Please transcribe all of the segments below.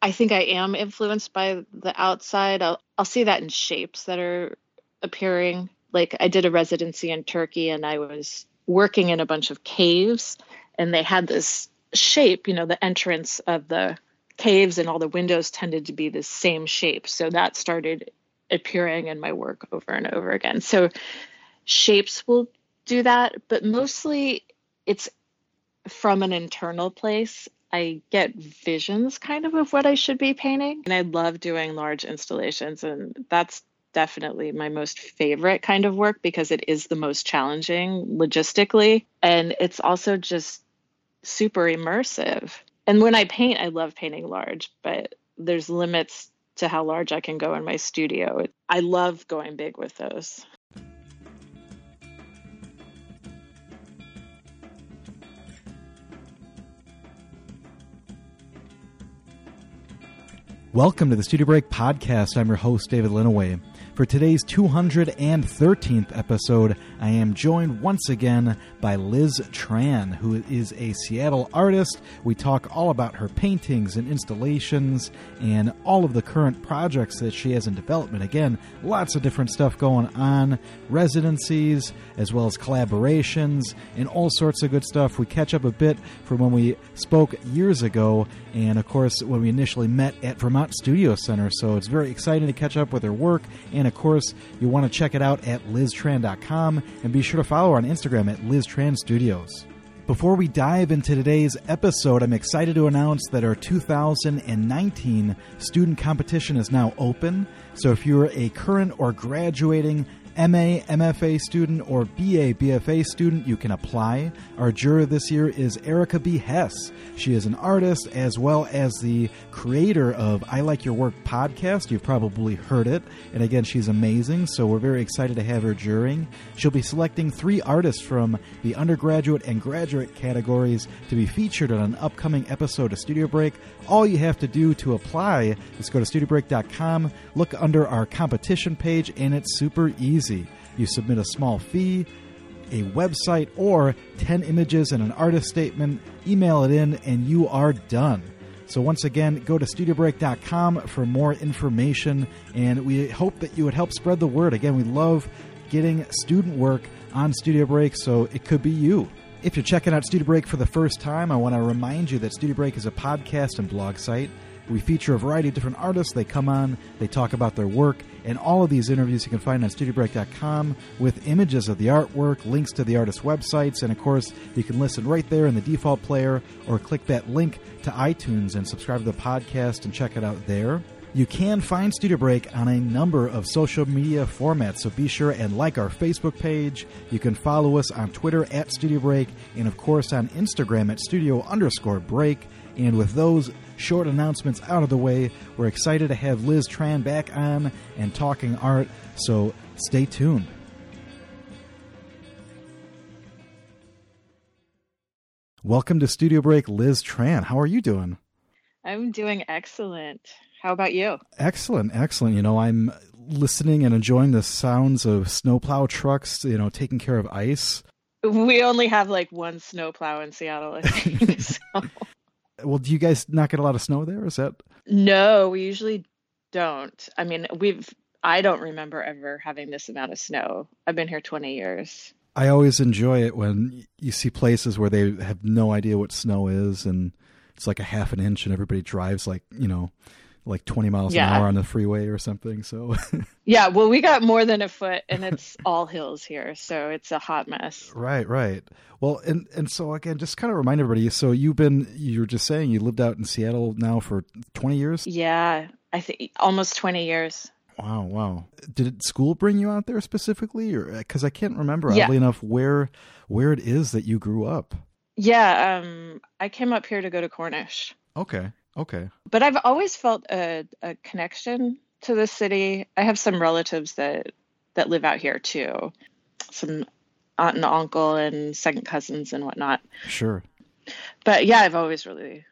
I think I am influenced by the outside. I'll, I'll see that in shapes that are appearing. Like I did a residency in Turkey and I was working in a bunch of caves and they had this shape, you know, the entrance of the caves and all the windows tended to be the same shape. So that started appearing in my work over and over again. So shapes will do that, but mostly it's from an internal place. I get visions kind of of what I should be painting. And I love doing large installations. And that's definitely my most favorite kind of work because it is the most challenging logistically. And it's also just super immersive. And when I paint, I love painting large, but there's limits to how large I can go in my studio. I love going big with those. Welcome to the Studio Break Podcast. I'm your host, David Linneweh. For today's 213th episode, I am joined once again by Liz Tran, who is a Seattle artist. We talk all about her paintings and installations and all of the current projects that she has in development. Again, lots of different stuff going on, residencies, as well as collaborations, and all sorts of good stuff. We catch up a bit from when we spoke years ago, and of course, when we initially met at Vermont Studio Center. So it's very exciting to catch up with her work and of course, you want to check it out at liztran.com and be sure to follow her on Instagram at liztranstudios. Before we dive into today's episode, I'm excited to announce that our 2019 student competition is now open. So if you're a current or graduating MA, MFA student, or BA, BFA student, you can apply. Our juror this year is Erica B. Hess. She is an artist as well as the creator of I Like Your Work podcast. You've probably heard it. And again, she's amazing, so we're very excited to have her jurying. She'll be selecting three artists from the undergraduate and graduate categories to be featured on an upcoming episode of Studio Break. All you have to do to apply is go to studiobreak.com, look under our competition page, and it's super easy easy. You submit a small fee, a website, or 10 images and an artist statement, email it in, and you are done. So, once again, go to studiobreak.com for more information, and we hope that you would help spread the word. Again, we love getting student work on Studio Break, so it could be you. If you're checking out Studio Break for the first time, I want to remind you that Studio Break is a podcast and blog site. We feature a variety of different artists. They come on, they talk about their work, and all of these interviews you can find on studiobreak.com with images of the artwork, links to the artist's websites, and of course, you can listen right there in the default player or click that link to iTunes and subscribe to the podcast and check it out there. You can find Studio Break on a number of social media formats, so be sure and like our Facebook page. You can follow us on Twitter at Studio Break, and of course on Instagram at Studio underscore Break. And with those short announcements out of the way, we're excited to have Liz Tran back on and talking art, so stay tuned. Welcome to Studio Break, Liz Tran. How are you doing? I'm doing excellent. How about you? Excellent, excellent. You know, I'm listening and enjoying the sounds of snowplow trucks, you know, taking care of ice. We only have like one snowplow in Seattle, I think. so. Well, do you guys not get a lot of snow there? Is that? No, we usually don't. I mean, we've. I don't remember ever having this amount of snow. I've been here 20 years. I always enjoy it when you see places where they have no idea what snow is and it's like a half an inch and everybody drives like, you know, like 20 miles yeah. an hour on the freeway or something. So, yeah, well, we got more than a foot and it's all hills here. So it's a hot mess. Right, right. Well, and, and so again, just kind of remind everybody. So you've been, you were just saying you lived out in Seattle now for 20 years? Yeah, I think almost 20 years. Wow, wow. Did school bring you out there specifically or cuz I can't remember yeah. oddly enough where where it is that you grew up? Yeah, um I came up here to go to Cornish. Okay. Okay. But I've always felt a, a connection to the city. I have some relatives that that live out here too. Some aunt and uncle and second cousins and whatnot. Sure. But yeah, I've always really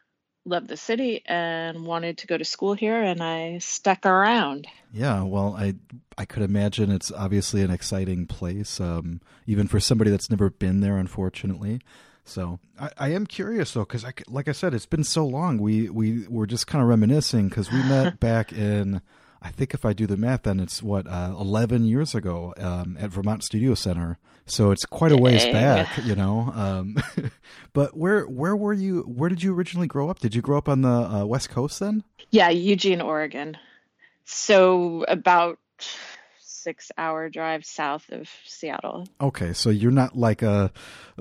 loved the city and wanted to go to school here and I stuck around. Yeah, well, I I could imagine it's obviously an exciting place um, even for somebody that's never been there unfortunately. So I, I am curious though, because I, like I said, it's been so long. We we were just kind of reminiscing because we met back in. I think if I do the math, then it's what uh, eleven years ago um, at Vermont Studio Center. So it's quite a ways Dang. back, you know. Um, but where where were you? Where did you originally grow up? Did you grow up on the uh, West Coast then? Yeah, Eugene, Oregon. So about six hour drive south of Seattle. Okay, so you're not like a,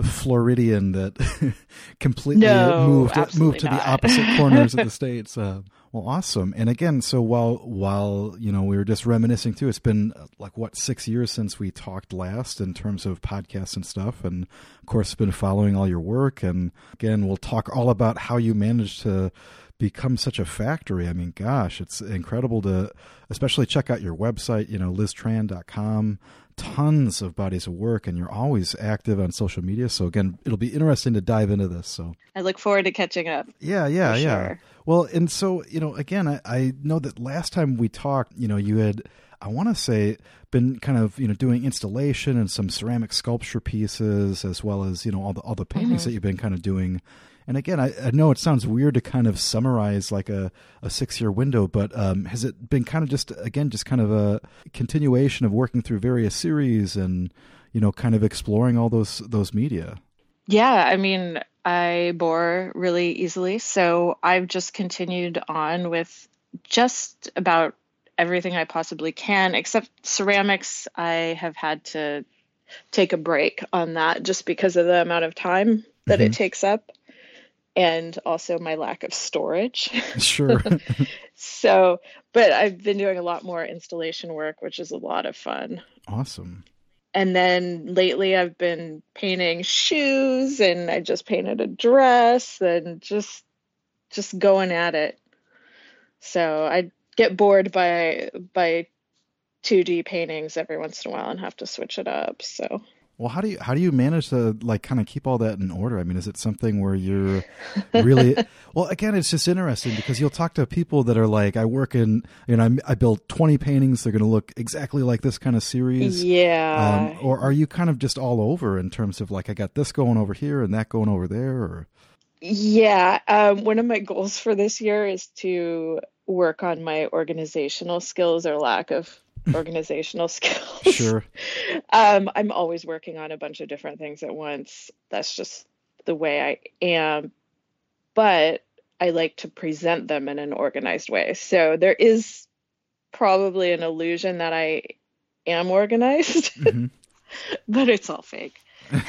Floridian that completely No, moved moved to the opposite corners of the states. Uh, well, awesome. And again, so while while you know we were just reminiscing too, it's been uh, like what six years since we talked last in terms of podcasts and stuff, and of course, been following all your work. And again, we'll talk all about how you managed to become such a factory. I mean, gosh, it's incredible to especially check out your website, you know, liztran.com. Tons of bodies of work, and you're always active on social media. So again, it'll be interesting to dive into this. So I look forward to catching up. yeah, yeah, yeah. sure. Well, and so you know, again, I, I know that last time we talked, you know, you had, I want to say, been kind of you know doing installation and some ceramic sculpture pieces, as well as you know all the all the paintings Mhm. that you've been kind of doing. And again, I, I know it sounds weird to kind of summarize like a, a six year window, but um, has it been kind of just again just kind of a continuation of working through various series and you know kind of exploring all those those media? Yeah, I mean, I bore really easily, so I've just continued on with just about everything I possibly can, except ceramics. I have had to take a break on that just because of the amount of time that it Mhm. takes up and also my lack of storage. Sure. So, but I've been doing a lot more installation work, which is a lot of fun. awesome. And then lately I've been painting shoes and I just painted a dress and just just going at it. So I get bored by by 2D paintings every once in a while and have to switch it up. So Well, how do you how do you manage to like kind of keep all that in order? I mean, is it something where you're really well? Again, it's just interesting because you'll talk to people that are like, I work in, you know, I, I built twenty paintings. They're going to look exactly like this kind of series. yeah. Um, or are you kind of just all over in terms of like I got this going over here and that going over there? Or Yeah, um, one of my goals for this year is to work on my organizational skills or lack of organizational skills. sure, Um, I'm always working on a bunch of different things at once. That's just the way I am. But I like to present them in an organized way. So there is probably an illusion that I am organized, Mhm. but it's all fake.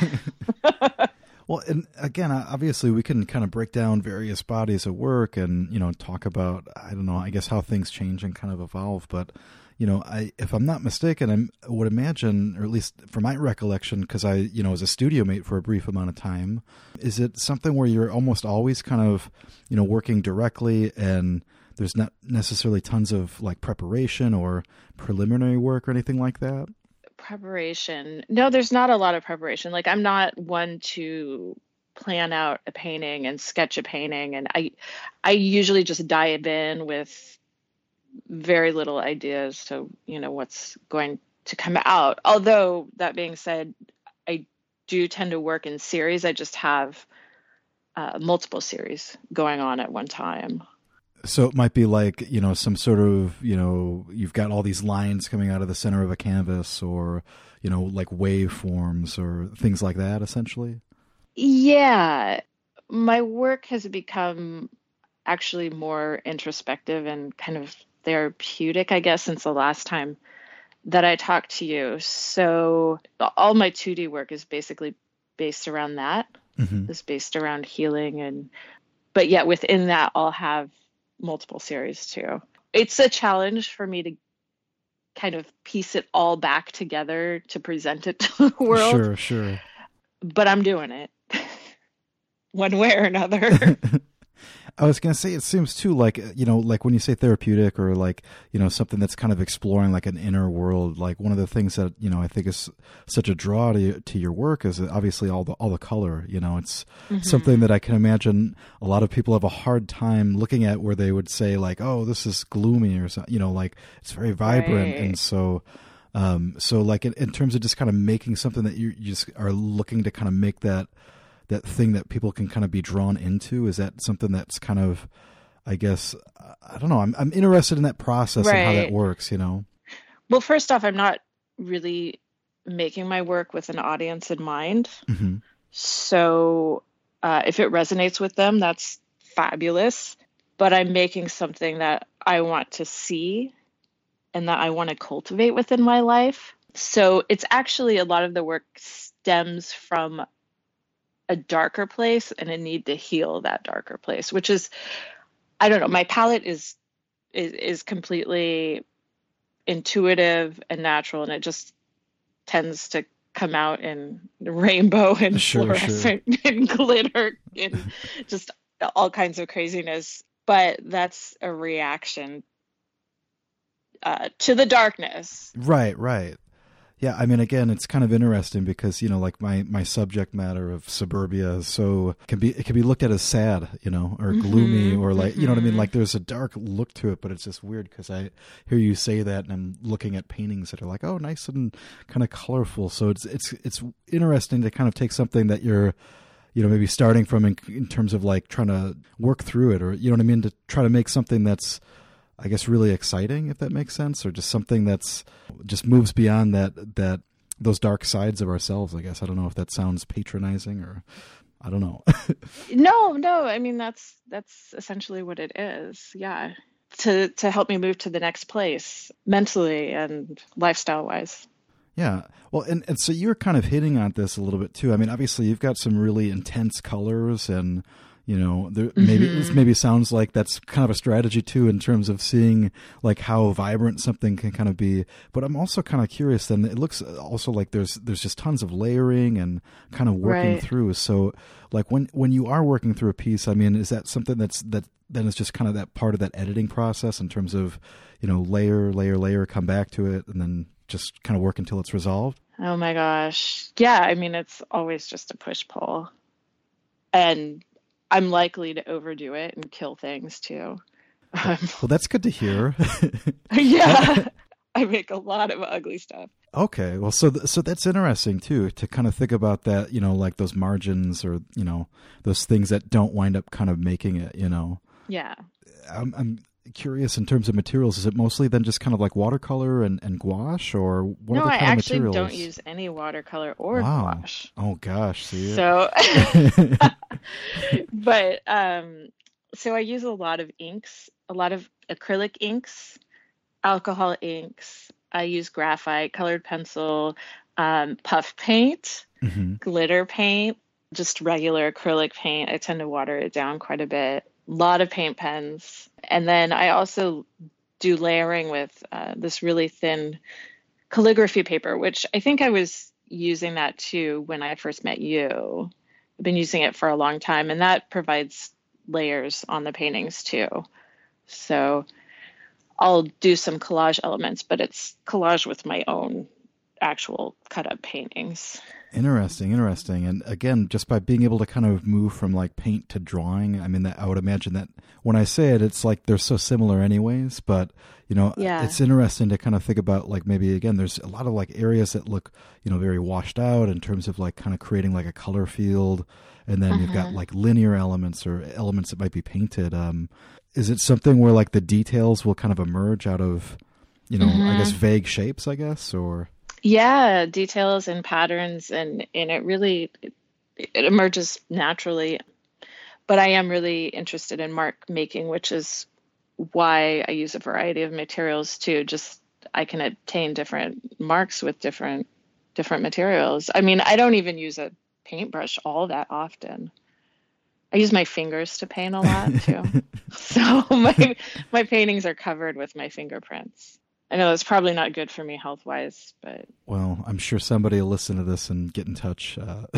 Well, and again, obviously, we can kind of break down various bodies of work and you know talk about I don't know, I guess how things change and kind of evolve. But you know, I if I'm not mistaken, I would imagine, or at least from my recollection, because I you know was a studio mate for a brief amount of time. Is it something where you're almost always kind of you know working directly and there's not necessarily tons of like preparation or preliminary work or anything like that? Preparation. No, there's not a lot of preparation. Like I'm not one to plan out a painting and sketch a painting and I I usually just dive in with very little ideas to, you know, what's going to come out. Although that being said, I do tend to work in series. I just have uh, multiple series going on at one time. So it might be like, you know, some sort of, you know, you've got all these lines coming out of the center of a canvas or, you know, like waveforms or things like that, essentially. Yeah, my work has become actually more introspective and kind of therapeutic, I guess, since the last time that I talked to you. So all my 2D work is basically based around that, hmm is based around healing and but yet within that I'll have multiple series too. It's a challenge for me to kind of piece it all back together to present it to the world Sure, sure. but I'm doing it one way or another. I was going to say, it seems too like, you know, like when you say therapeutic or like, you know, something that's kind of exploring like an inner world, like one of the things that, you know, I think is such a draw to, to your work is obviously all the, all the color, you know, it's, something that I can imagine a lot of people have a hard time looking at where they would say like, oh, this is gloomy or something, you know, like it's very vibrant. Right. And so, um, so like in, in terms of just kind of making something that you, you just are looking to kind of make that, that thing that people can kind of be drawn into? Is that something that's kind of, I guess, I don't know. I'm I'm interested in that process right. and how that works. You know. Well, first off, I'm not really making my work with an audience in mind. Mm-hmm. So uh, if it resonates with them, that's fabulous. But I'm making something that I want to see and that I want to cultivate within my life. So it's actually a lot of the work stems from a darker place and a need to heal that darker place, which is, I don't know, my palette is is, is completely intuitive and natural, and it just tends to come out in rainbow and sure, fluorescent sure. and glitter and just all kinds of craziness. But that's a reaction uh, to the darkness. Right, right. Yeah, I mean, again, it's kind of interesting because you know, like my my subject matter of suburbia, so can be it can be looked at as sad, you know, or gloomy, mm-hmm, or like mm-hmm. you know what I mean. Mm-hmm. Like there's a dark look to it, but it's just weird because I hear you say that, and I'm looking at paintings that are like, oh, nice and kind of colorful. So it's it's it's interesting to kind of take something that you're you know maybe starting from in, in, terms of like trying to work through it or you know what i mean to try to make something that's I guess really exciting if that makes sense or just something that's just moves beyond that that those dark sides of ourselves I guess I don't know if that sounds patronizing or I don't know. no, no, I mean that's that's essentially what it is. Yeah. To to help me move to the next place mentally and lifestyle wise. Yeah. Well, and, and so you're kind of hitting on this a little bit too. I mean, obviously you've got some really intense colors and you know there, maybe mm-hmm. maybe sounds like that's kind of a strategy too in terms of seeing like how vibrant something can kind of be. But i'm also kind of curious then it looks also like there's there's just tons of layering and kind of working right. through. So like when when you are working through a piece i mean is that something that's that then is just kind of that part of that editing process in terms of you know layer layer layer come back to it and then just kind of work until it's resolved? Oh my gosh. Yeah i mean it's always just a push pull and I'm likely to overdo it and kill things too. Um, well, that's good to hear. yeah, I make a lot of ugly stuff. Okay, well, so th- so that's interesting too to kind of think about that. You know, like those margins or you know those things that don't wind up kind of making it. You know. Yeah. I'm, I'm curious in terms of materials. Is it mostly then just kind of like watercolor and, and gouache, or what no? I actually don't use any watercolor or wow. gouache. Oh gosh, see. So, but um, so I use a lot of inks, a lot of acrylic inks, alcohol inks. I use graphite, colored pencil, um, puff paint, mm-hmm. glitter paint, just regular acrylic paint. I tend to water it down quite a bit lot of paint pens. And then I also do layering with uh, this really thin calligraphy paper, which I think I was using that too when I first met you. I've been using it for a long time, and that provides layers on the paintings too. So I'll do some collage elements, but it's collage with my own actual cut up paintings. Interesting, interesting. And again, just by being able to kind of move from like paint to drawing, I mean, that I would imagine that when I say it, it's like they're so similar, anyways. But you know, yeah. it's interesting to kind of think about like maybe again, there's a lot of like areas that look you know very washed out in terms of like kind of creating like a color field, and then uh-huh. you've got uh-huh. like linear elements or elements that might be painted. Um, is it something where like the details will kind of emerge out of you know, I guess mm-hmm. vague shapes, I guess, or yeah details and patterns and and it really it, it emerges naturally but i am really interested in mark making which is why i use a variety of materials too just i can obtain different marks with different different materials i mean i don't even use a paintbrush all that often I use my fingers to paint a lot too. so my my paintings are covered with my fingerprints. I know that's probably not good for me health wise, but well, I'm sure somebody will listen to this and get in touch uh,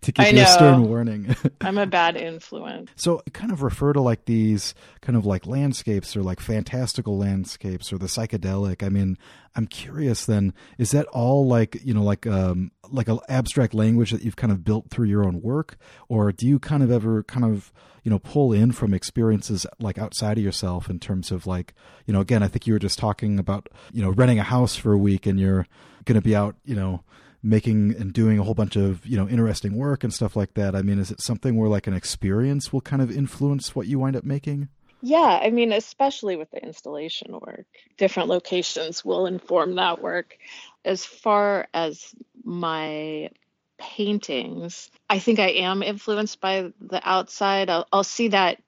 to give you a stern warning. I'm a bad influence. So, kind of refer to like these kind of like landscapes or like fantastical landscapes or the psychedelic. I mean, I'm curious. Then, is that all like you know like um like an abstract language that you've kind of built through your own work, or do you kind of ever kind of you know pull in from experiences like outside of yourself in terms of like you know again i think you were just talking about you know renting a house for a week and you're going to be out you know making and doing a whole bunch of you know interesting work and stuff like that. I mean, is it something where like an experience will kind of influence what you wind up making? Yeah, I mean, especially with the installation work, different locations will inform that work. As far as my paintings, I think I am influenced by the outside. I'll, I'll see that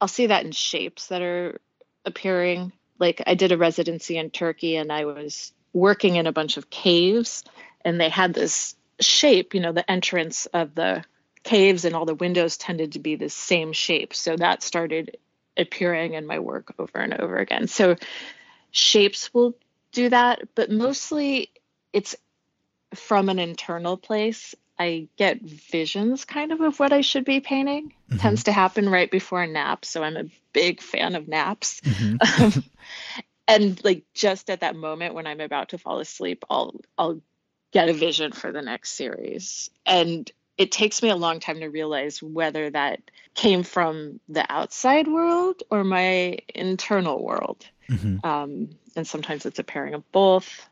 I'll see that in shapes that are appearing. Like I did a residency in Turkey and I was working in a bunch of caves and they had this shape, you know, the entrance of the caves and all the windows tended to be the same shape. So that started appearing in my work over and over again. So shapes will do that, but mostly it's from an internal place. I get visions kind of of what I should be painting. Mm-hmm. Tends to happen right before a nap, so I'm a big fan of naps. Mm-hmm. and like just at that moment when I'm about to fall asleep, I'll I'll get a vision for the next series. And it takes me a long time to realize whether that came from the outside world or my internal world. Mm-hmm. Um, and sometimes it's a pairing of both.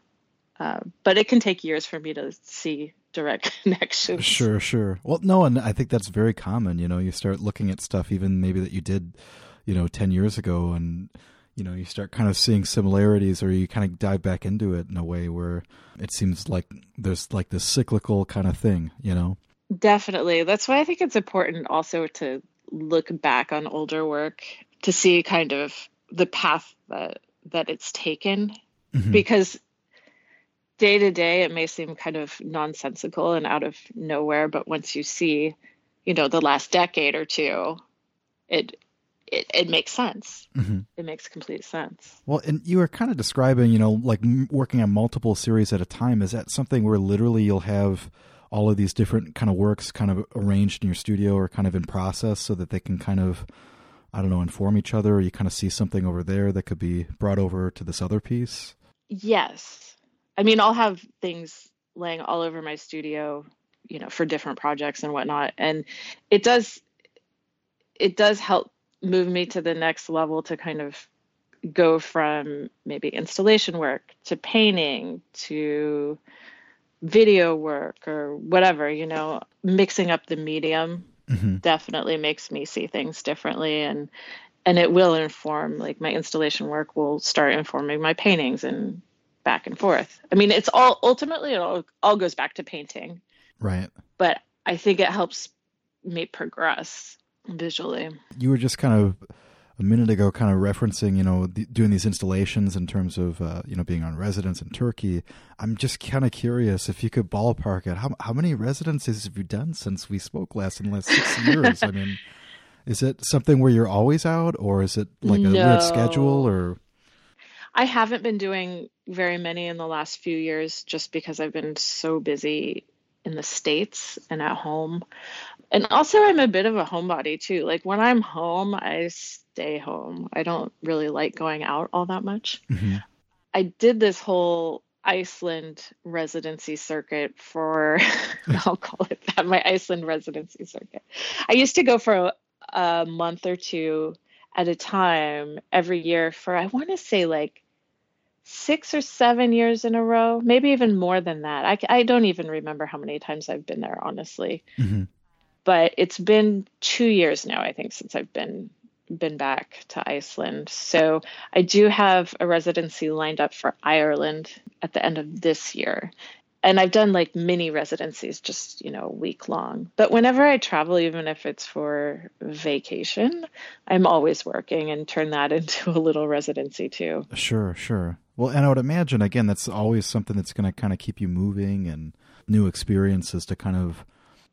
Uh, but it can take years for me to see direct connections. Sure, sure. Well, no, and I think that's very common. You know, you start looking at stuff even maybe that you did, you know, 10 years ago and you know, you start kind of seeing similarities or you kind of dive back into it in a way where it seems like there's like this cyclical kind of thing, you know? Definitely. That's why I think it's important also to look back on older work to see kind of the path that that it's taken mm-hmm. because day to day it may seem kind of nonsensical and out of nowhere but once you see you know the last decade or two it it, it makes sense. Mm-hmm. It makes complete sense. Well, and you were kind of describing, you know, like working on multiple series at a time. Is that something where literally you'll have all of these different kind of works kind of arranged in your studio or kind of in process so that they can kind of, I don't know, inform each other? Or you kind of see something over there that could be brought over to this other piece? Yes. I mean, I'll have things laying all over my studio, you know, for different projects and whatnot. And it does, it does help move me to the next level to kind of go from maybe installation work to painting to video work or whatever, you know, mixing up the medium mm-hmm. definitely makes me see things differently and and it will inform like my installation work will start informing my paintings and back and forth. I mean, it's all ultimately it all, all goes back to painting. Right. But I think it helps me progress visually. You were just kind of a minute ago kind of referencing, you know, the, doing these installations in terms of, uh, you know, being on residence in Turkey. I'm just kind of curious if you could ballpark it. How, how many residences have you done since we spoke last in the last six years? I mean, is it something where you're always out or is it like a no. weird schedule or? I haven't been doing very many in the last few years just because I've been so busy in the States and at home. And also, I'm a bit of a homebody too. Like when I'm home, I stay home. I don't really like going out all that much. Mm-hmm. I did this whole Iceland residency circuit for, I'll call it that, my Iceland residency circuit. I used to go for a, a month or two at a time every year for, I want to say like six or seven years in a row, maybe even more than that. I, I don't even remember how many times I've been there, honestly. Mm-hmm. But it's been two years now, I think, since I've been been back to Iceland. So I do have a residency lined up for Ireland at the end of this year. And I've done like mini residencies, just, you know, a week long. But whenever I travel, even if it's for vacation, I'm always working and turn that into a little residency too. Sure, sure. Well, and I would imagine again that's always something that's going to kind of keep you moving and new experiences to kind of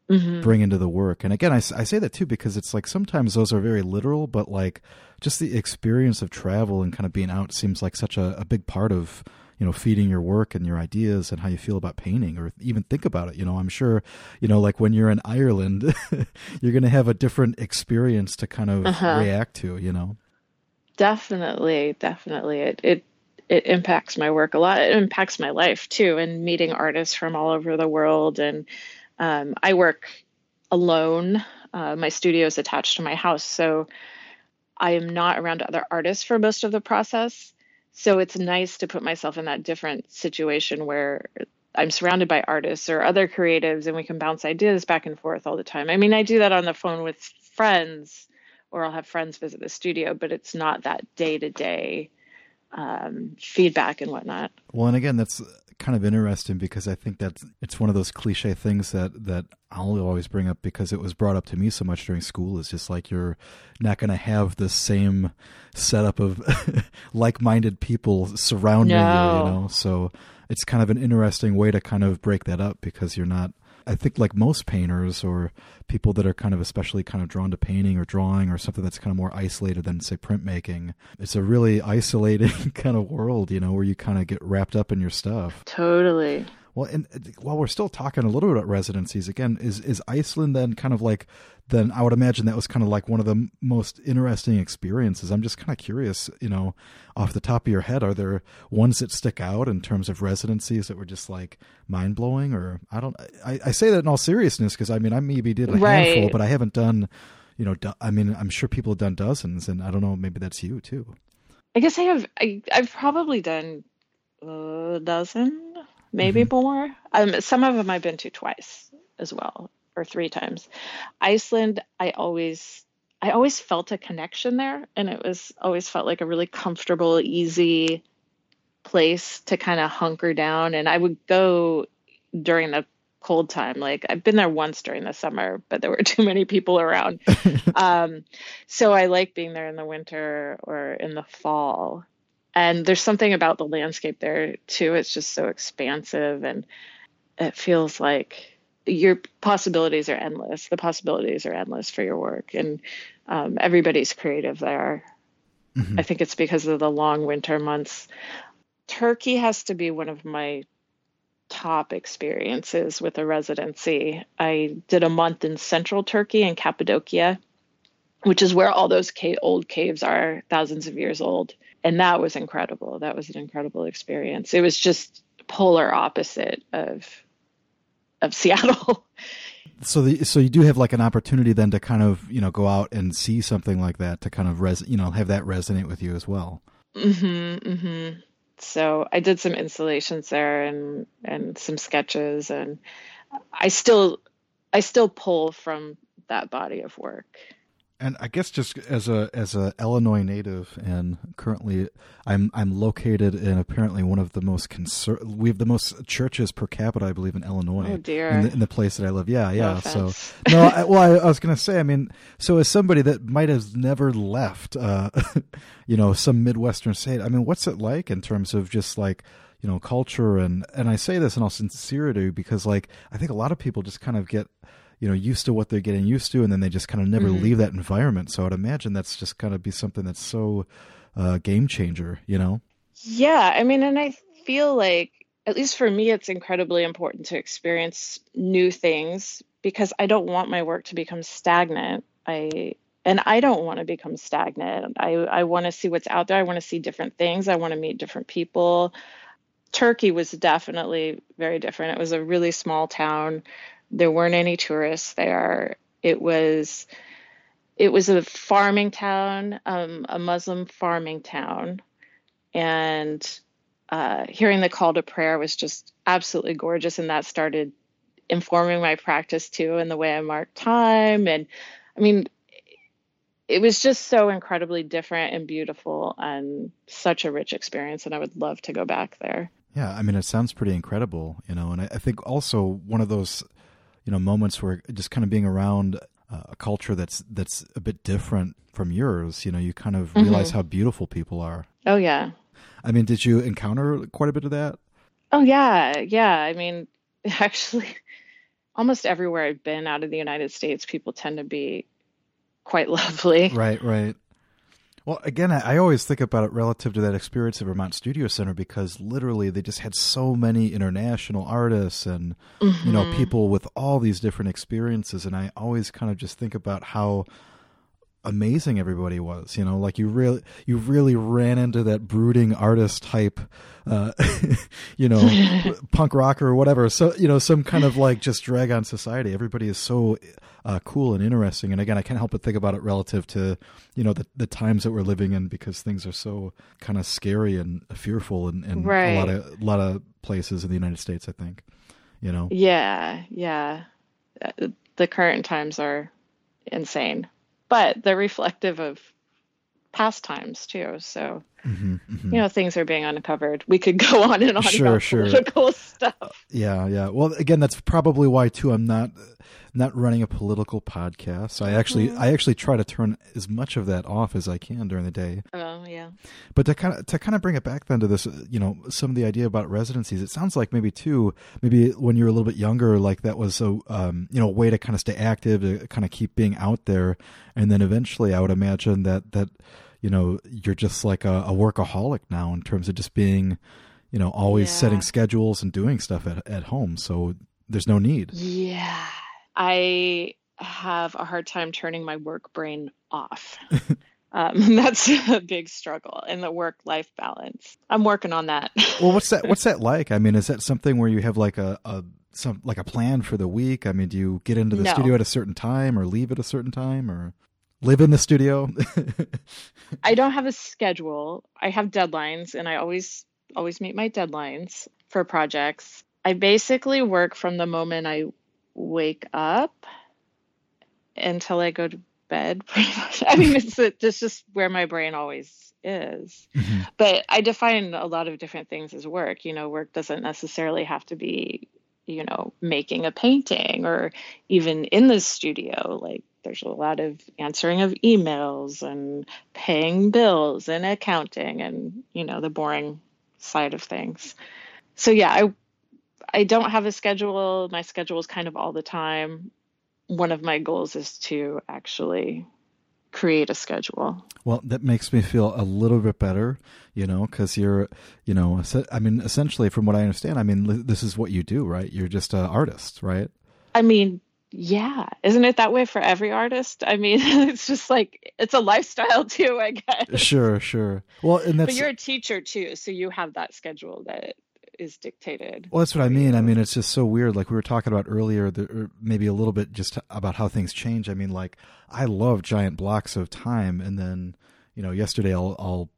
mm-hmm. bring into the work. And again, I, I say that too because it's like sometimes those are very literal, but like just the experience of travel and kind of being out seems like such a, a big part of you know feeding your work and your ideas and how you feel about painting or even think about it you know i'm sure you know like when you're in ireland you're going to have a different experience to kind of uh-huh. react to you know definitely definitely it, it it impacts my work a lot. It impacts my life too, and meeting artists from all over the world. And um, I work alone. Uh, my studio is attached to my house, so I am not around other artists for most of the process. So it's nice to put myself in that different situation where I'm surrounded by artists or other creatives and we can bounce ideas back and forth all the time. I mean, I do that on the phone with friends or I'll have friends visit the studio, but it's not that day to day Um, feedback and whatnot. Well, and again, that's kind of interesting because I think that it's one of those cliche things that that I'll always bring up because it was brought up to me so much during school. Is just like you're not going to have the same setup of like-minded people surrounding no. you, you know. So it's kind of an interesting way to kind of break that up because you're not I think like most painters or people that are kind of especially kind of drawn to painting or drawing or something that's kind of more isolated than say printmaking, it's a really isolating kind of world, you know, where you kind of get wrapped up in your stuff. Totally. Well, and uh, while we're still talking a little bit about residencies, again, is is Iceland then kind of like then I would imagine that was kind of like one of the most interesting experiences. I'm just kind of curious, you know, off the top of your head, are there ones that stick out in terms of residencies that were just like mind blowing? Or I don't, I, I, say that in all seriousness because I mean, I maybe did a right. handful, but I haven't done, you know, do, I mean, I'm sure people have done dozens, and I don't know, maybe that's you too. I guess I have, I, I've probably done uh, a dozen, maybe mm-hmm. more. Um, some of them I've been to twice as well or three times. Iceland, I always I always felt a connection there and it was always felt like a really comfortable, easy place to kind of hunker down and I would go during the cold time. Like I've been there once during the summer, but there were too many people around. um, so I like being there in the winter or in the fall. And there's something about the landscape there too. It's just so expansive and it feels like your possibilities are endless. The possibilities are endless for your work, and um, everybody's creative there. Mm-hmm. I think it's because of the long winter months. Turkey has to be one of my top experiences with a residency. I did a month in central Turkey in Cappadocia, which is where all those old caves are, thousands of years old. And that was incredible. That was an incredible experience. It was just polar opposite of of Seattle. so the, so you do have like an opportunity then to kind of you know go out and see something like that to kind of res you know have that resonate with you as well. Mm-hmm. Mm-hmm. So I did some installations there and and some sketches and I still I still pull from that body of work. And I guess just as a as a Illinois native, and currently I'm I'm located in apparently one of the most conser- we have the most churches per capita, I believe, in Illinois. Oh dear! In the, in the place that I live, yeah, yeah. No so no, I, well, I, I, was gonna say, I mean, so as somebody that might have never left, uh, you know, some midwestern state, I mean, what's it like in terms of just like you know culture and and I say this in all sincerity because like I think a lot of people just kind of get you know used to what they're getting used to and then they just kind of never mm-hmm. leave that environment. So i'd imagine that's just kind of be something that's so uh, game changer you know? Yeah i mean and i feel like at least for me it's incredibly important to experience new things because i don't want my work to become stagnant. I and i don't want to become stagnant. I i want to see what's out there. I want to see different things. I want to meet different people. Turkey was definitely very different. It was a really small town there weren't any tourists there. It was it was a farming town, um, a Muslim farming town, and uh, hearing the call to prayer was just absolutely gorgeous, and that started informing my practice too, and the way I marked time. And I mean, it was just so incredibly different and beautiful, and such a rich experience. And I would love to go back there. Yeah, I mean, it sounds pretty incredible, you know, and I, I think also one of those you know moments where just kind of being around uh, a culture that's that's a bit different from yours you know you kind of mm-hmm. realize how beautiful people are. Oh yeah. I mean did you encounter quite a bit of that? Oh yeah. Yeah. I mean actually almost everywhere i've been out of the united states people tend to be quite lovely. Right right well, again, I, always think about it relative to that experience at Vermont Studio Center because literally they just had so many international artists and mm-hmm. you know mm-hmm. people with all these different experiences, and I always kind of just think about how amazing everybody was you know like you really you really ran into that brooding artist type uh you know punk rocker or whatever so you know some kind of like just drag on society everybody is so uh, cool and interesting. And again, I can't help but think about it relative to you know the the times that we're living in because things are so kind of scary and fearful, and, and right. a lot of a lot of places in the United States. I think, you know. Yeah, yeah. Uh, the current times are insane, but they're reflective of past times too. So mm-hmm, mm-hmm. you know things are being uncovered. We could go on and on sure, about sure. political stuff. Yeah, yeah. Well, again, that's probably why too. I'm not not running a political podcast. So I actually mm-hmm. I actually try to turn as much of that off as I can during the day. Oh yeah. But to kind of to kind of bring it back then to this, you know, some of the idea about residencies. It sounds like maybe too, maybe when you were a little bit younger, like that was a um, you know a way to kind of stay active, to kind of keep being out there, and then eventually, I would imagine that that you know you're just like a, a workaholic now in terms of just being you know always yeah. setting schedules and doing stuff at, at home so there's no need yeah i have a hard time turning my work brain off um, that's a big struggle in the work life balance i'm working on that well what's that what's that like i mean is that something where you have like a, a some like a plan for the week i mean do you get into the no. studio at a certain time or leave at a certain time or live in the studio? I don't have a schedule. I have deadlines and I always always meet my deadlines for projects. I basically work from the moment I wake up until I go to bed I mean it's it's just where my brain always is. Mm-hmm. But I define a lot of different things as work. You know, work doesn't necessarily have to be you know making a painting or even in the studio like there's a lot of answering of emails and paying bills and accounting and you know the boring side of things so yeah i i don't have a schedule. My schedule is kind of all the time. One of my goals is to actually create a schedule. Well that makes me feel a little bit better you know because you're you know i mean essentially from what i understand i mean this is what you do right? You're just an artist right? I mean yeah. Isn't it that way for every artist? I mean it's just like it's a lifestyle too i guess. Sure sure. Well and that's but you're a teacher too so you have that schedule that is dictated. Well that's what i mean. I mean it's just so weird. Like we were talking about earlier the, or maybe a little bit just about how things change. I mean like i love giant blocks of time. And then you know yesterday i'll i'll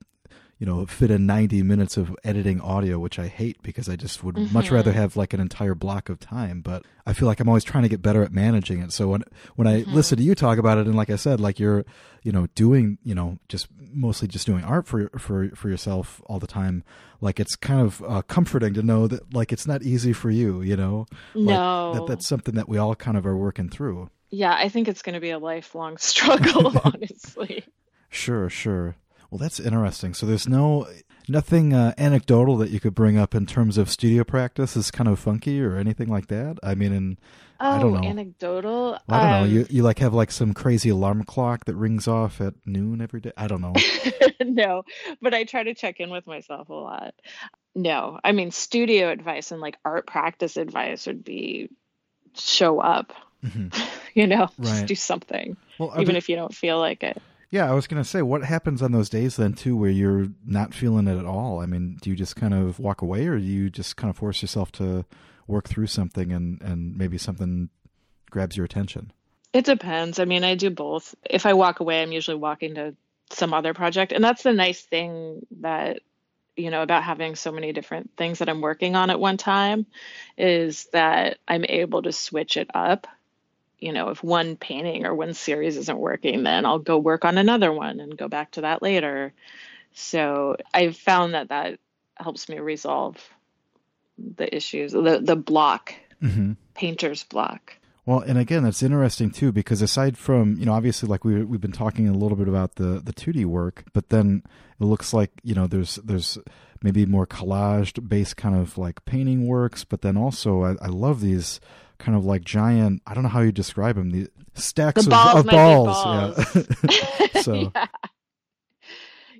you know fit in 90 minutes of editing audio which i hate because i just would mm-hmm. much rather have like an entire block of time but i feel like i'm always trying to get better at managing it. So when when i mm-hmm. listen to you talk about it and like i said like you're you know doing you know just mostly just doing art for for for yourself all the time like it's kind of uh, comforting to know that like it's not easy for you you know? Like, no. that that's something that we all kind of are working through. Yeah i think it's going to be a lifelong struggle honestly. Sure sure well, that's interesting. So there's no nothing uh, anecdotal that you could bring up in terms of studio practice is kind of funky or anything like that. I mean, in oh, I don't know anecdotal. Well, I don't um, know. You you like have like some crazy alarm clock that rings off at noon every day. I don't know. no, but I try to check in with myself a lot. No, I mean studio advice and like art practice advice would be show up. Mm-hmm. you know, right. just do something, well, even if you don't feel like it. Yeah, I was going to say, what happens on those days then too, where you're not feeling it at all? I mean, do you just kind of walk away, or do you just kind of force yourself to work through something and and maybe something grabs your attention? It depends. I mean, I do both. If I walk away, I'm usually walking to some other project, and that's the nice thing that you know about having so many different things that I'm working on at one time is that I'm able to switch it up you know, if one painting or one series isn't working, then I'll go work on another one and go back to that later. So I've found that that helps me resolve the issues, the the block, mm-hmm. painter's block. Well, and again, that's interesting too because aside from you know, obviously, like we we've been talking a little bit about the the two D work, but then it looks like you know there's there's maybe more collaged based kind of like painting works, but then also I, I love these kind of like giant. I don't know how you describe them. The stacks the balls of, of balls. balls. Yeah. so. Yeah.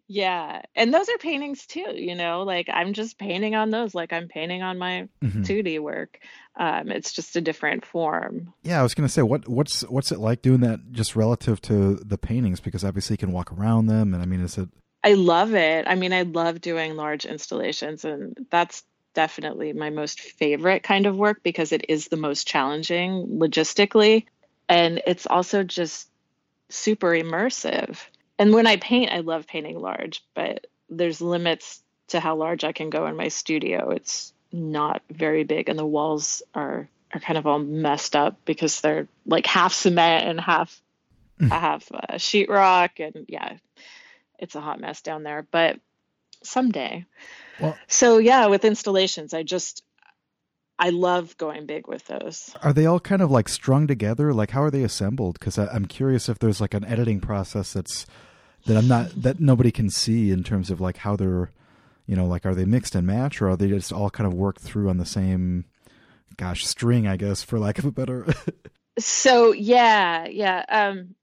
yeah. And those are paintings too, you know, like I'm just painting on those like I'm painting on my mm-hmm. 2D work. Um, it's just a different form. Yeah, I was gonna say what what's what's it like doing that just relative to the paintings because obviously you can walk around them and I mean is it I love it. I mean I love doing large installations and that's definitely my most favorite kind of work because it is the most challenging logistically. And it's also just super immersive. And when I paint, I love painting large, but there's limits to how large I can go in my studio. It's not very big and the walls are are kind of all messed up because they're like half cement and half half uh, sheetrock and yeah it's a hot mess down there but someday. Well, so yeah with installations i just i love going big with those. Are they all kind of like strung together? Like how are they assembled? Because i'm curious if there's like an editing process that's that i'm not that nobody can see in terms of like how they're you know like are they mixed and match or are they just all kind of worked through on the same gosh string i guess for lack of a better? So yeah yeah um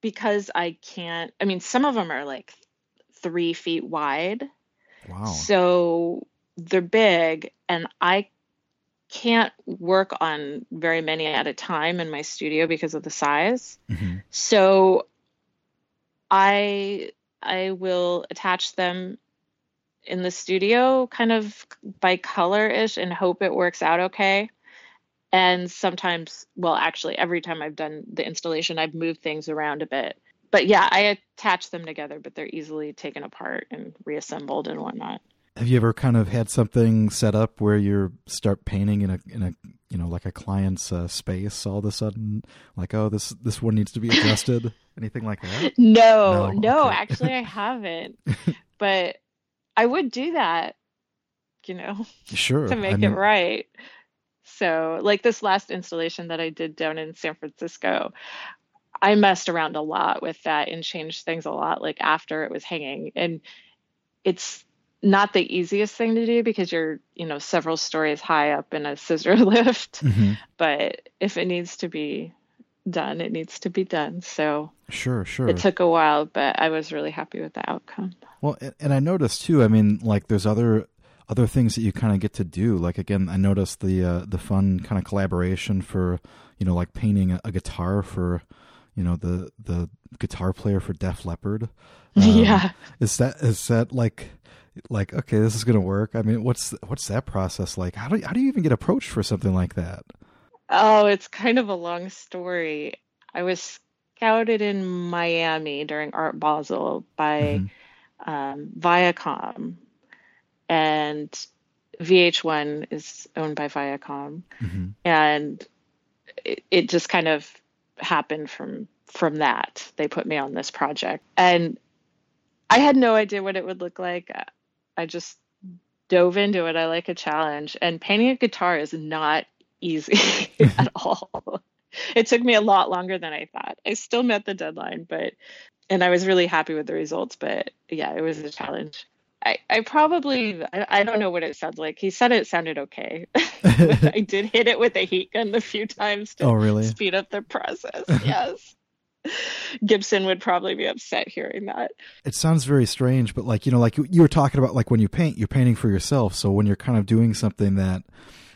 because i can't i mean some of them are like three feet wide wow so they're big and i can't work on very many at a time in my studio because of the size mm-hmm. so i i will attach them in the studio kind of by color ish and hope it works out okay. And sometimes, well, actually, every time I've done the installation, I've moved things around a bit. But yeah, I attach them together, but they're easily taken apart and reassembled and whatnot. Have you ever kind of had something set up where you start painting in a in a you know like a client's uh, space all of a sudden, like oh this this one needs to be adjusted, anything like that? No, no, no okay. actually I haven't. but I would do that, you know, sure, to make I mean... it right. So, like this last installation that I did down in San Francisco, I messed around a lot with that and changed things a lot like after it was hanging. And it's not the easiest thing to do because you're, you know, several stories high up in a scissor lift. Mm-hmm. But if it needs to be done, it needs to be done. So sure, sure. It took a while, but I was really happy with the outcome. Well, and I noticed too. I mean, like there's other other things that you kind of get to do. Like again, I noticed the uh, the fun kind of collaboration for you know like painting a, a, guitar for you know the the guitar player for Def Leppard. Um, yeah, is that is that like like okay, this is gonna work? I mean, what's what's that process like? How do how do you even get approached for something like that? Oh, it's kind of a long story. I was scouted in Miami during Art Basel by. Mm-hmm um, Viacom, and VH1 is owned by Viacom, mm-hmm. and it, it just kind of happened from from that. They put me on this project, and I had no idea what it would look like. I just dove into it. I like a challenge, and painting a guitar is not easy at all. It took me a lot longer than I thought. I still met the deadline, but and I was really happy with the results. But yeah, it was a challenge. I, I probably I, I don't know what it sounds like. He said it sounded okay. I did hit it with a heat gun a few times to oh, really? speed up the process. yes. Gibson would probably be upset hearing that. It sounds very strange, but like you know, like you were talking about, like when you paint, you're painting for yourself. So when you're kind of doing something that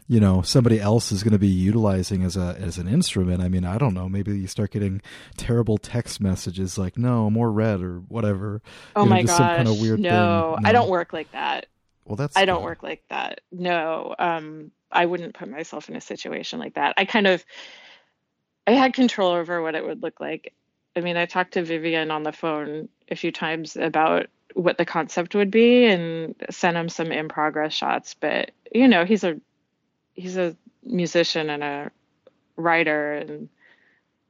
you know somebody else is going to be utilizing as a as an instrument. I mean i don't know. Maybe you start getting terrible text messages like no more red or whatever. Oh you know, my gosh kind of weird no, no, i don't work like that. Well that's i don't work like that. No um i wouldn't put myself in a situation like that. I kind of i had control over what it would look like. I mean i talked to vivian on the phone a few times about what the concept would be and sent him some in progress shots but you know he's a he's a musician and a writer and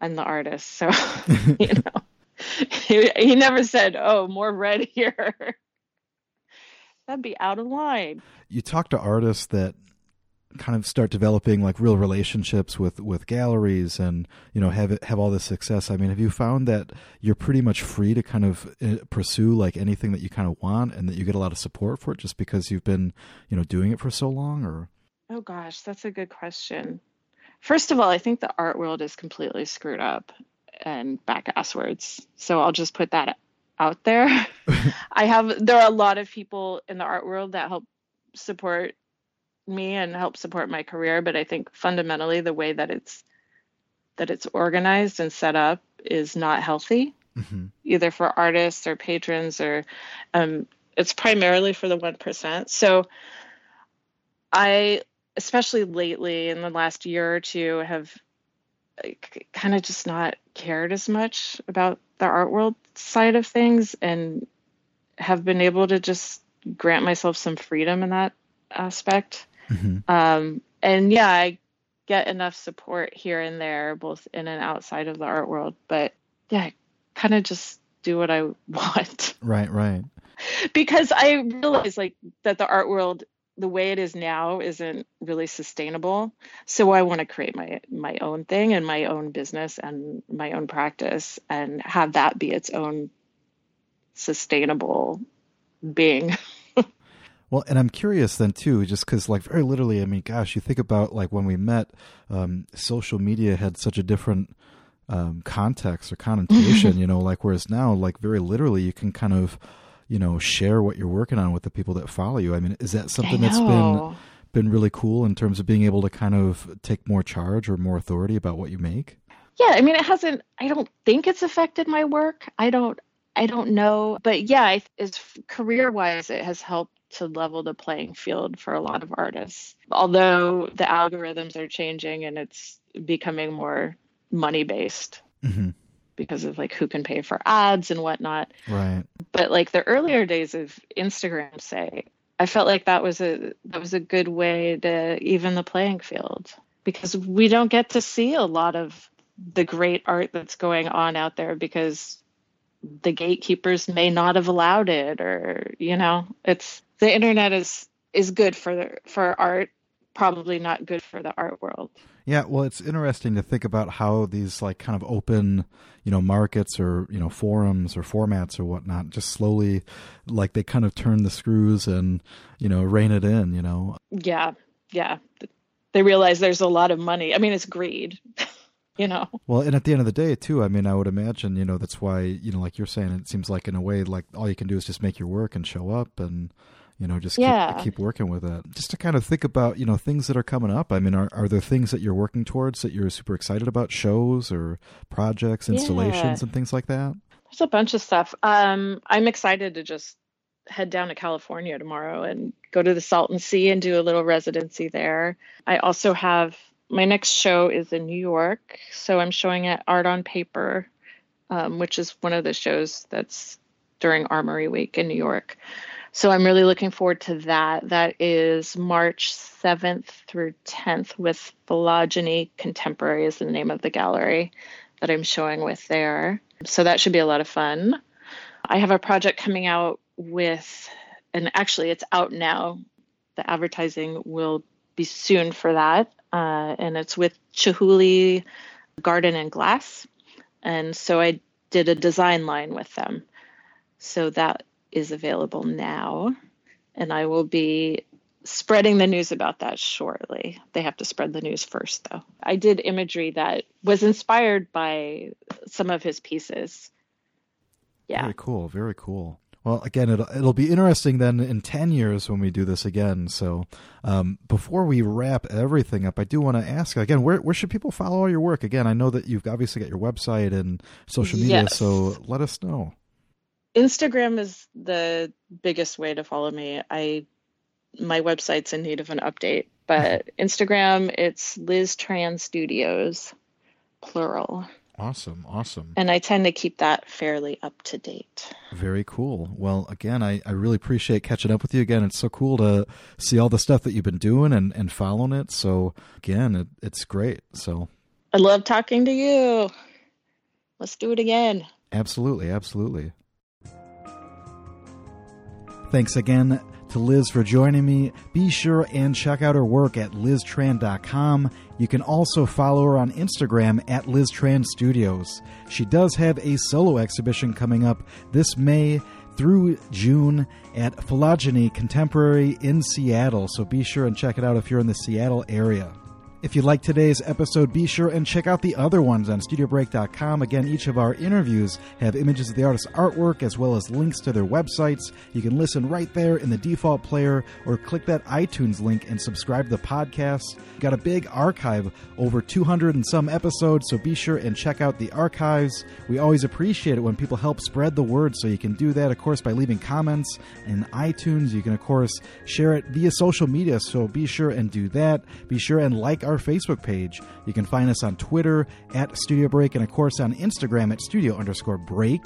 and the artist. So you know, he, he never said, "Oh, more red here." That'd be out of line. You talk to artists that kind of start developing like real relationships with with galleries and you know have it, have all this success i mean have you found that you're pretty much free to kind of uh, pursue like anything that you kind of want and that you get a lot of support for it just because you've been you know doing it for so long or Oh gosh, that's a good question. First of all, I think the art world is completely screwed up and back asswards. So I'll just put that out there. I have there are a lot of people in the art world that help support me and help support my career, but I think fundamentally the way that it's that it's organized and set up is not healthy, mm-hmm. either for artists or patrons or um, it's primarily for the one percent. So I especially lately in the last year or two, have kind of just not cared as much about the art world side of things and have been able to just grant myself some freedom in that aspect. Mm-hmm. Um, and yeah, I get enough support here and there, both in and outside of the art world. But yeah, kind of just do what I want. Right, right. because I realize like that the art world the way it is now isn't really sustainable. So I want to create my my own thing and my own business and my own practice and have that be its own sustainable being. well, and I'm curious then too, just because like very literally, I mean, gosh, you think about like when we met, um, social media had such a different um, context or connotation, you know, like whereas now, like very literally, you can kind of you know share what you're working on with the people that follow you. I mean is that something that's been been really cool in terms of being able to kind of take more charge or more authority about what you make? Yeah i mean it hasn't i don't think it's affected my work. I don't i don't know. But yeah as career wise it has helped to level the playing field for a lot of artists. Although the algorithms are changing and it's becoming more money based mm-hmm because of like who can pay for ads and whatnot. Right. But like the earlier days of Instagram, say, I felt like that was a that was a good way to even the playing field because we don't get to see a lot of the great art that's going on out there because the gatekeepers may not have allowed it or you know it's the internet is is good for for art probably not good for the art world yeah, well, it's interesting to think about how these like kind of open, you know, markets or you know forums or formats or whatnot just slowly, like they kind of turn the screws and you know rein it in. You know. Yeah, yeah. They realize there's a lot of money. I mean, it's greed. you know. Well, and at the end of the day, too, I mean, I would imagine, you know, that's why, you know, like you're saying, it seems like in a way, like all you can do is just make your work and show up and you know just yeah. keep, keep, working with it just to kind of think about you know things that are coming up. I mean are, are there things that you're working towards that you're super excited about? Shows or projects installations yeah. and things like that? There's a bunch of stuff. Um, i'm excited to just head down to california tomorrow and go to the salton sea and do a little residency there. I also have my next show is in new york so i'm showing at art on paper um, which is one of the shows that's during armory week in new york so I'm really looking forward to that. That is March 7th through 10th with Phylogeny Contemporary is the name of the gallery that I'm showing with there. So that should be a lot of fun. I have a project coming out with, and actually it's out now. The advertising will be soon for that. Uh, and it's with Chihuly Garden and Glass. And so I did a design line with them. So that is available now, and I will be spreading the news about that shortly. They have to spread the news first, though. I did imagery that was inspired by some of his pieces. Yeah. Very cool. Very cool. Well, again, it'll, it'll be interesting then in 10 years when we do this again. So, um, before we wrap everything up, I do want to ask again, where, where should people follow all your work? Again, I know that you've obviously got your website and social media, yes. so let us know. Instagram is the biggest way to follow me. I my website's in need of an update, but Instagram it's Liz Tran Studios, plural. Awesome, awesome. And I tend to keep that fairly up to date. Very cool. Well, again, I, I really appreciate catching up with you again. It's so cool to see all the stuff that you've been doing and, and following it. So, again, it, it's great. So, I love talking to you. Let's do it again. Absolutely, absolutely. Thanks again to Liz for joining me. Be sure and check out her work at liztran.com. You can also follow her on Instagram at LizTran Studios. She does have a solo exhibition coming up this May through June at Phylogeny Contemporary in Seattle, so be sure and check it out if you're in the Seattle area. If you like today's episode, be sure and check out the other ones on studiobreak.com. Again, each of our interviews have images of the artist's artwork as well as links to their websites. You can listen right there in the default player or click that iTunes link and subscribe to the podcast. Got a big archive, over 200 and some episodes, so be sure and check out the archives. We always appreciate it when people help spread the word, so you can do that, of course, by leaving comments in iTunes. You can, of course, share it via social media, so be sure and do that. Be sure and like our our Facebook page. You can find us on Twitter at Studio Break and, of course, on Instagram at Studio underscore Break.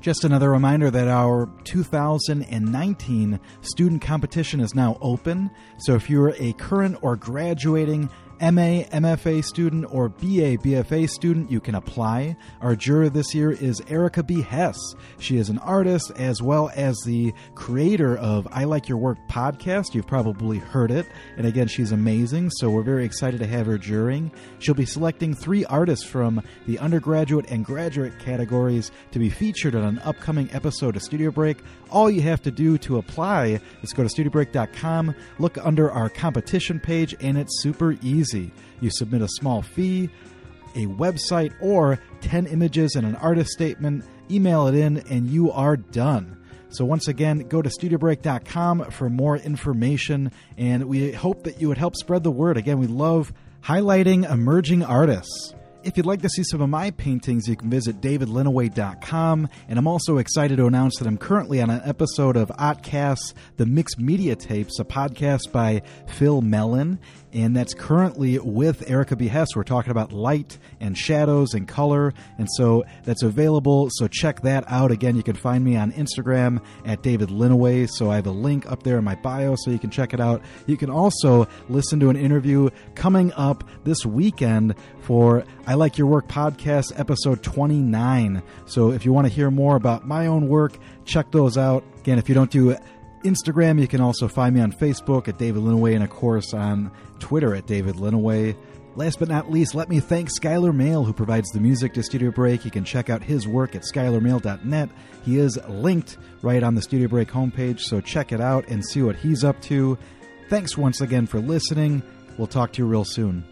Just another reminder that our 2019 student competition is now open. So if you're a current or graduating MA, MFA student, or BA, BFA student, you can apply. Our juror this year is Erika B. Hess. She is an artist as well as the creator of I Like Your Work podcast. You've probably heard it. And again, she's amazing, so we're very excited to have her jurying. She'll be selecting three artists from the undergraduate and graduate categories to be featured on an upcoming episode of Studio Break. All you have to do to apply is go to studiobreak.com, look under our competition page, and it's super easy. You submit a small fee, a website, or 10 images and an artist statement, email it in, and you are done. So, once again, go to studiobreak.com for more information, and we hope that you would help spread the word. Again, we love highlighting emerging artists. If you'd like to see some of my paintings, you can visit davidlinneweh.com. And I'm also excited to announce that I'm currently on an episode of Otcast, the Mixed Media Tapes, a podcast by Phil Mellon and that's currently with Erika B. Hess. We're talking about light and shadows and color, and so that's available. So check that out. Again, you can find me on Instagram at David Linneweh. So I have a link up there in my bio, so you can check it out. You can also listen to an interview coming up this weekend for I Like Your Work podcast, episode 29. So if you want to hear more about my own work, check those out. Again, if you don't do Instagram. You can also find me on Facebook at David Linneweh and, of course, on Twitter at David Linneweh. Last but not least, let me thank Skylar Mail, who provides the music to Studio Break. You can check out his work at skylarmail.net. He is linked right on the Studio Break homepage, so check it out and see what he's up to. Thanks once again for listening. We'll talk to you real soon.